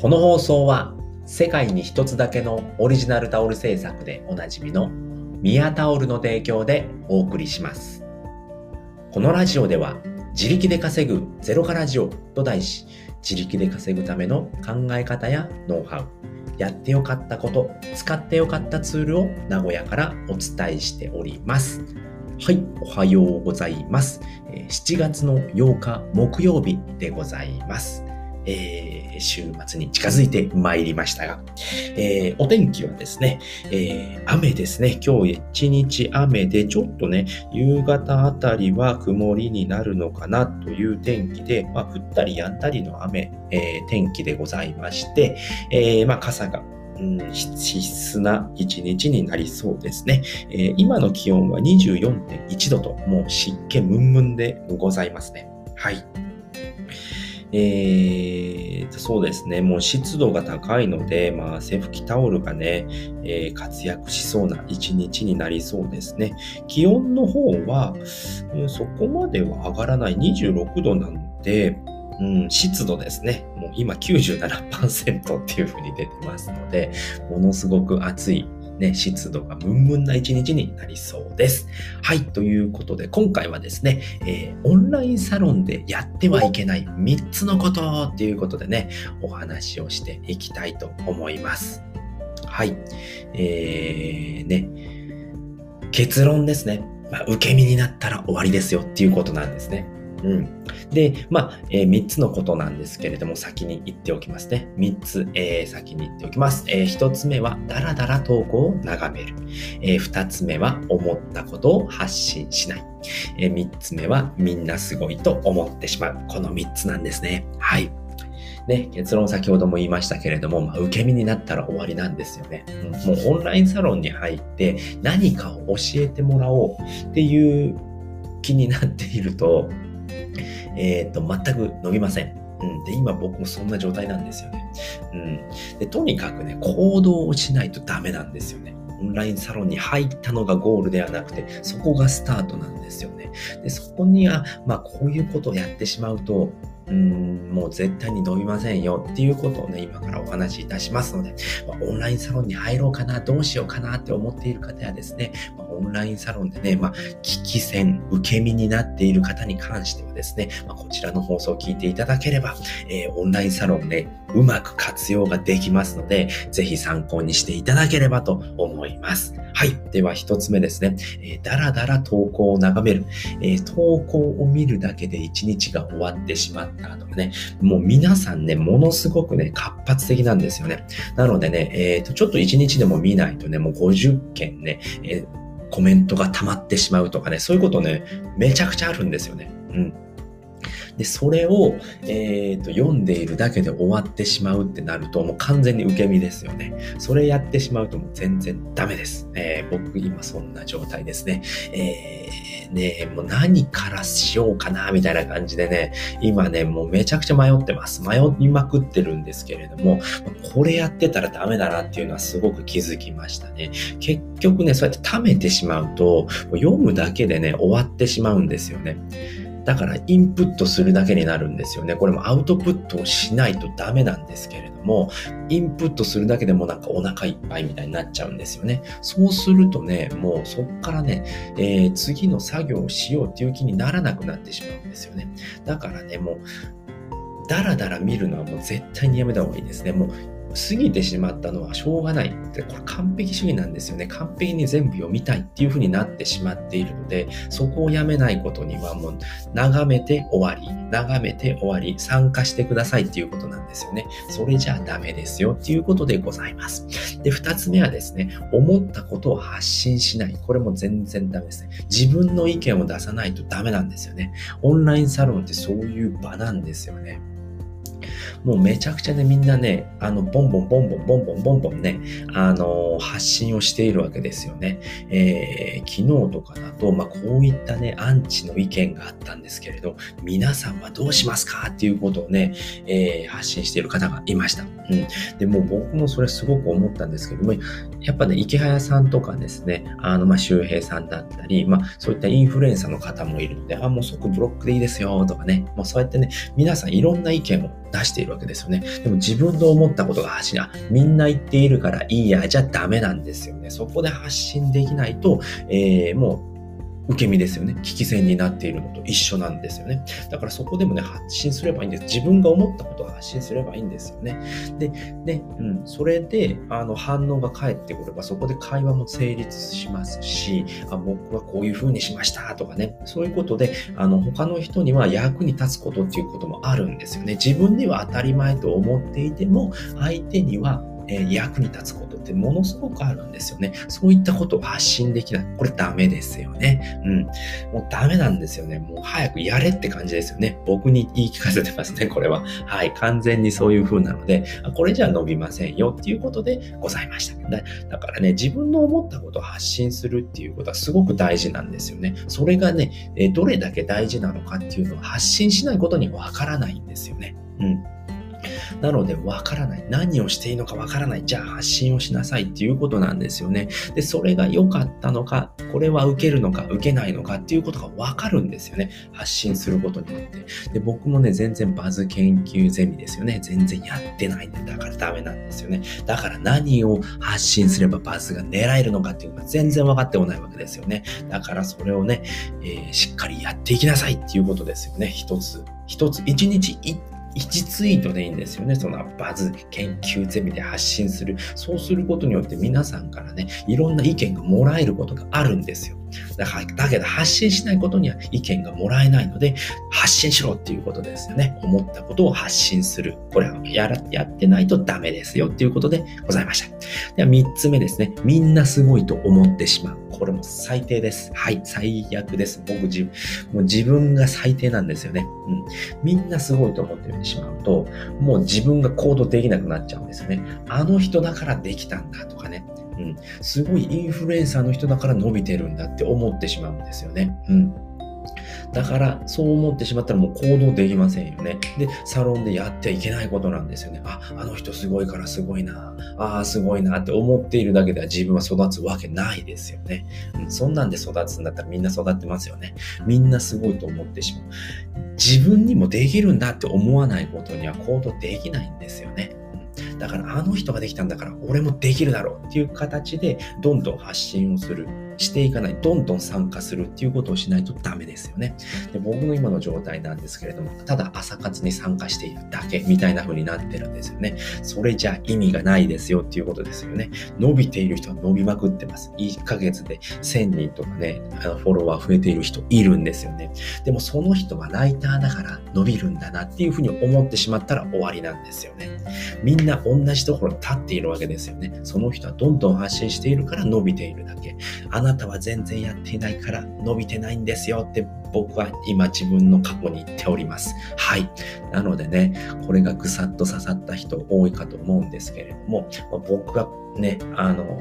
この放送は世界に一つだけのオリジナルタオル製作でおなじみのミヤタオルの提供でお送りします。このラジオでは自力で稼ぐゼロからジオと題し自力で稼ぐための考え方やノウハウやってよかったこと、使ってよかったツールを名古屋からお伝えしております。はい、おはようございます。7月の8日木曜日でございます。えー、週末に近づいてまいりましたが、えー、お天気はですね、えー、雨ですね。今日一日雨で、ちょっとね、夕方あたりは曇りになるのかなという天気で、まあ、降ったりやんだりの雨、え天気でございまして、えまあ、傘がうん、必須な一日になりそうですね。えー、今の気温は24.1度と、もう湿気ムンムンでございますね。はい。えー、そうですね、もう湿度が高いので、まあ、セフキタオルがね、えー、活躍しそうな一日になりそうですね。気温の方は、うん、そこまでは上がらない26度なので、うん、湿度ですね。もう今97%っていう風に出てますので、ものすごく暑いね、湿度がムンムンな一日になりそうです。はい、ということで今回はですね、えー、オンラインサロンでやってはいけない3つのことっていうことでね、お話をしていきたいと思います。はい、えー、ね、結論ですね。まあ、受け身になったら終わりですよっていうことなんですね。うん。で、まあ、えー、3つのことなんですけれども、先に言っておきますね。3つ、えー、先に言っておきます。えー、1つ目は、だらだら投稿を眺める。え、2つ目は、思ったことを発信しない。え、3つ目は、みんなすごいと思ってしまう。この3つなんですね。はい。ね、結論先ほども言いましたけれども、まあ、受け身になったら終わりなんですよね、もうオンラインサロンに入って何かを教えてもらおうっていう気になっていると、えっ、ー、と、全く伸びません。うん。で、今僕もそんな状態なんですよね。うん。で、とにかくね、行動をしないとダメなんですよね。オンラインサロンに入ったのがゴールではなくて、そこがスタートなんですよね。で、そこには、まあ、こういうことをやってしまうと、うん、もう絶対に伸びませんよっていうことをね、今からお話しいたしますので、まあ、オンラインサロンに入ろうかな、どうしようかなって思っている方やですね、ま、オンラインサロンでね、まあ、聞き戦、受け身になっている方に関してはですね、まあ、こちらの放送を聞いていただければ、えー、オンラインサロンね、うまく活用ができますので、ぜひ参考にしていただければと思います。はい。では一つ目ですね。えー、だらだら投稿を眺める。えー、投稿を見るだけで一日が終わってしまったとかね。もう皆さんね、ものすごくね、活発的なんですよね。なのでね、えっ、ー、と、ちょっと一日でも見ないとね、もう50件ね、えー、コメントが溜まってしまうとかね、そういうことね、めちゃくちゃあるんですよね。うん。で、それを、えー、と、読んでいるだけで終わってしまうってなると、もう完全に受け身ですよね。それやってしまうともう全然ダメです。えー、僕今そんな状態ですね。えー、ね、もう何からしようかな、みたいな感じでね、今ね、もうめちゃくちゃ迷ってます。迷いまくってるんですけれども、これやってたらダメだなっていうのはすごく気づきましたね。結局ね、そうやって貯めてしまうと、読むだけでね、終わってしまうんですよね。だからインプットするだけになるんですよね。これもアウトプットをしないとダメなんですけれども、インプットするだけでもなんかお腹いっぱいみたいになっちゃうんですよね。そうするとね、もうそっからね、えー、次の作業をしようっていう気にならなくなってしまうんですよね。だからね、もう、だらだら見るのはもう絶対にやめた方がいいですね。もう過ぎてしまったのはしょうがないって、これ完璧主義なんですよね。完璧に全部読みたいっていう風になってしまっているので、そこをやめないことにはもう、眺めて終わり、眺めて終わり、参加してくださいっていうことなんですよね。それじゃあダメですよっていうことでございます。で、二つ目はですね、思ったことを発信しない。これも全然ダメですね。自分の意見を出さないとダメなんですよね。オンラインサロンってそういう場なんですよね。もうめちゃくちゃね、みんなね、あの、ボンボンボンボンボンボンボンボンね、あの、発信をしているわけですよね。えー、昨日とかだと、まあ、こういったね、アンチの意見があったんですけれど、皆さんはどうしますか？っていうことをね、えー、発信している方がいました。うん。で、も僕もそれすごく思ったんですけども、やっぱね、池早さんとかですね、あの、まあ、周平さんだったり、まあ、そういったインフルエンサーの方もいるので、あ、もう即ブロックでいいですよ、とかね、もうそうやってね、皆さんいろんな意見を出しているわけですよね。でも自分の思ったことが発信、あ、みんな言っているからいいや、じゃダメなんですよね。そこで発信できないと、えー、もう受け身ですよね。危機戦になっているのと一緒なんですよね。だからそこでもね、発信すればいいんです。自分が思ったことを発信すればいいんですよね。で、ね、うん、それで、あの、反応が返ってくれば、そこで会話も成立しますし、あ、僕はこういう風にしましたとかね、そういうことで、あの、他の人には役に立つことっていうこともあるんですよね。自分では当たり前と思っていても、相手にはえー、役に立つことってものすごくあるんですよね。そういったことを発信できない。これダメですよね。うん。もうダメなんですよね。もう早くやれって感じですよね。僕に言い聞かせてますね、これは。はい。完全にそういう風なので、これじゃ伸びませんよっていうことでございました。だだからね、自分の思ったことを発信するっていうことはすごく大事なんですよね。それがね、どれだけ大事なのかっていうのは発信しないことにわからないんですよね。うん。なので、わからない。何をしていいのかわからない。じゃあ発信をしなさいっていうことなんですよね。で、それが良かったのか、これは受けるのか、受けないのかっていうことがわかるんですよね。発信することによって。で、僕もね、全然バズ研究ゼミですよね。全然やってないんで、だからダメなんですよね。だから何を発信すればバズが狙えるのかっていうのが全然分かってこないわけですよね。だからそれをね、えー、しっかりやっていきなさいっていうことですよね。一つ、一つ、一日一1ツイートでいいんですよね。そのバズ研究ゼミで発信する。そうすることによって皆さんからね、いろんな意見がもらえることがあるんですよ。だから、だけど発信しないことには意見がもらえないので、発信しろっていうことですよね。思ったことを発信する。これはやらやってないとダメですよっていうことでございました。では3つ目ですね。みんなすごいと思ってしまう。これも最低です。はい、最悪です。僕自分、もう自分が最低なんですよね。うん。みんなすごいと思ってしまうと、もう自分が行動できなくなっちゃうんですよね。あの人だからできたんだとかね。うん。すごいインフルエンサーの人だから伸びてるんだって思ってしまうんですよね。うん。だから、そう思ってしまったらもう行動できませんよね。で、サロンでやってはいけないことなんですよね。あ、あの人すごいからすごいな。ああ、すごいなって思っているだけでは自分は育つわけないですよね。うん、そんなんで育つんだったらみんな育ってますよね。みんなすごいと思ってしまう。自分にもできるんだって思わないことには行動できないんですよね。だからあの人ができたんだから俺もできるだろうっていう形でどんどん発信をする。していかない、どんどん参加するっていうことをしないとダメですよね。で僕の今の状態なんですけれども、ただ朝活に参加しているだけみたいな風になってるんですよね。それじゃ意味がないですよっていうことですよね。伸びている人は伸びまくってます。1ヶ月で1000人とかね、あのフォロワー増えている人いるんですよね。でもその人はライターだから伸びるんだなっていうふうに思ってしまったら終わりなんですよね。みんな同じところに立っているわけですよね。その人はどんどん発信しているから伸びているだけ。あななたは全然やっていないから伸びてないんですよって僕は今自分の過去に言っております。はい。なのでね、これがぐさっと刺さった人多いかと思うんですけれども、僕がね、あの、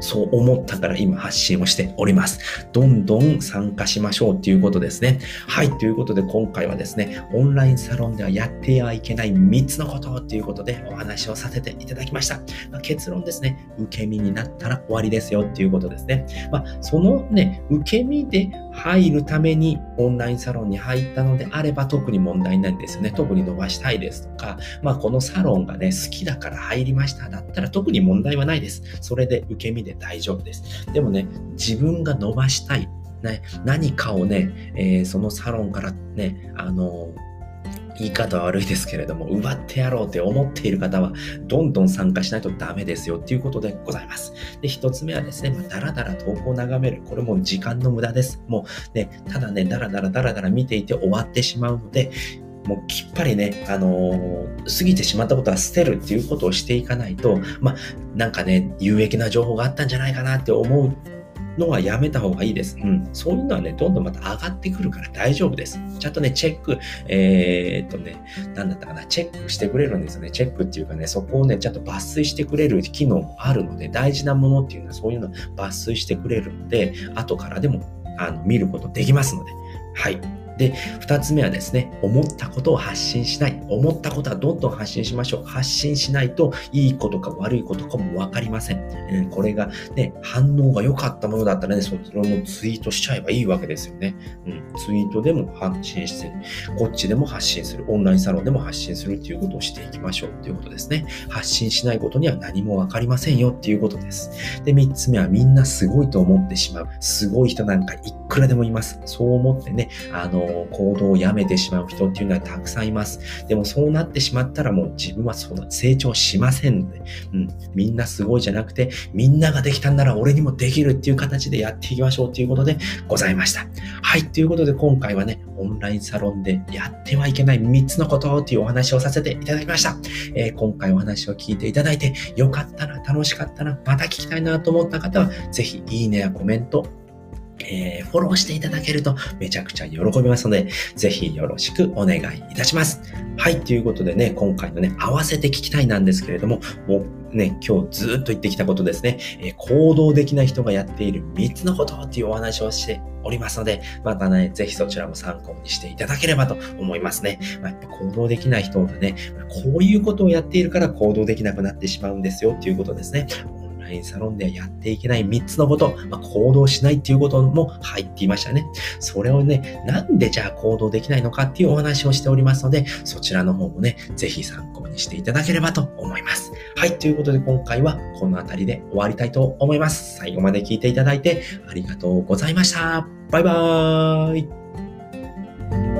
そう思ったから今発信をしております。どんどん参加しましょうっていうことですね。はい。ということで今回はですね、オンラインサロンではやってはいけない3つのことっていうことでお話をさせていただきました。まあ、結論ですね、受け身になったら終わりですよっていうことですね。まあ、そのね、受け身で入るためにオンラインサロンに入ったのであれば特に問題ないんですよね。特に伸ばしたいですとか、まあこのサロンがね、好きだから入りましただったら特に問題はないです。それで受け身でで大丈夫です。でもね、自分が伸ばしたい、ね、何かをね、えー、そのサロンからね、あのー言い方悪いですけれども、奪ってやろうって思っている方は、どんどん参加しないとダメですよっていうことでございます。で、一つ目はですね、まあ、だらだら投稿を眺める。これも時間の無駄です。もうね、ただね、だらだらだらだら見ていて終わってしまうので、もうきっぱりね、あのー、過ぎてしまったことは捨てるっていうことをしていかないと、まあ、なんかね、有益な情報があったんじゃないかなって思うのはやめた方がいいです。うん。そういうのはね、どんどんまた上がってくるから大丈夫です。ちゃんとね、チェック、えー、っとね、なんだったかな、チェックしてくれるんですよね。チェックっていうかね、そこをね、ちゃんと抜粋してくれる機能もあるので、大事なものっていうのはそういうのを抜粋してくれるので、後からでも、あの、見ることできますので、はい。で、二つ目はですね、思ったことを発信しない。思ったことはどんどん発信しましょう。発信しないと、いいことか悪いことかもわかりません。うん、これがね、反応が良かったものだったらね、そちらのツイートしちゃえばいいわけですよね。うん、ツイートでも発信してる。こっちでも発信する。オンラインサロンでも発信するっていうことをしていきましょうっていうことですね。発信しないことには何もわかりませんよっていうことです。で、三つ目はみんなすごいと思ってしまう。すごい人なんかいくらでもいます。そう思ってね、あの、行動をやめてしまう人っていうのはたくさんいます。でもそうなってしまったらもう自分はその成長しませんので、うん、みんなすごいじゃなくて、みんなができたんなら俺にもできるっていう形でやっていきましょうということでございました。はい、ということで今回はね、オンラインサロンでやってはいけない3つのことっていうお話をさせていただきました。えー、今回お話を聞いていただいてよかったな、楽しかったな、また聞きたいなと思った方は、ぜひいいねやコメント、えー、フォローしていただけるとめちゃくちゃ喜びますので、ぜひよろしくお願いいたします。はい、ということでね、今回のね、合わせて聞きたいなんですけれども、もうね、今日ずっと言ってきたことですね、えー、行動できない人がやっている3つのことっていうお話をしておりますので、またね、ぜひそちらも参考にしていただければと思いますね。まあ、行動できない人がね、こういうことをやっているから行動できなくなってしまうんですよっていうことですね。ラインサロンではやっていけない3つのこと、まあ、行動しないっていうことも入っていましたね。それをね、なんでじゃあ行動できないのかっていうお話をしておりますので、そちらの方もね、ぜひ参考にしていただければと思います。はい、ということで今回はこの辺りで終わりたいと思います。最後まで聞いていただいてありがとうございました。バイバーイ。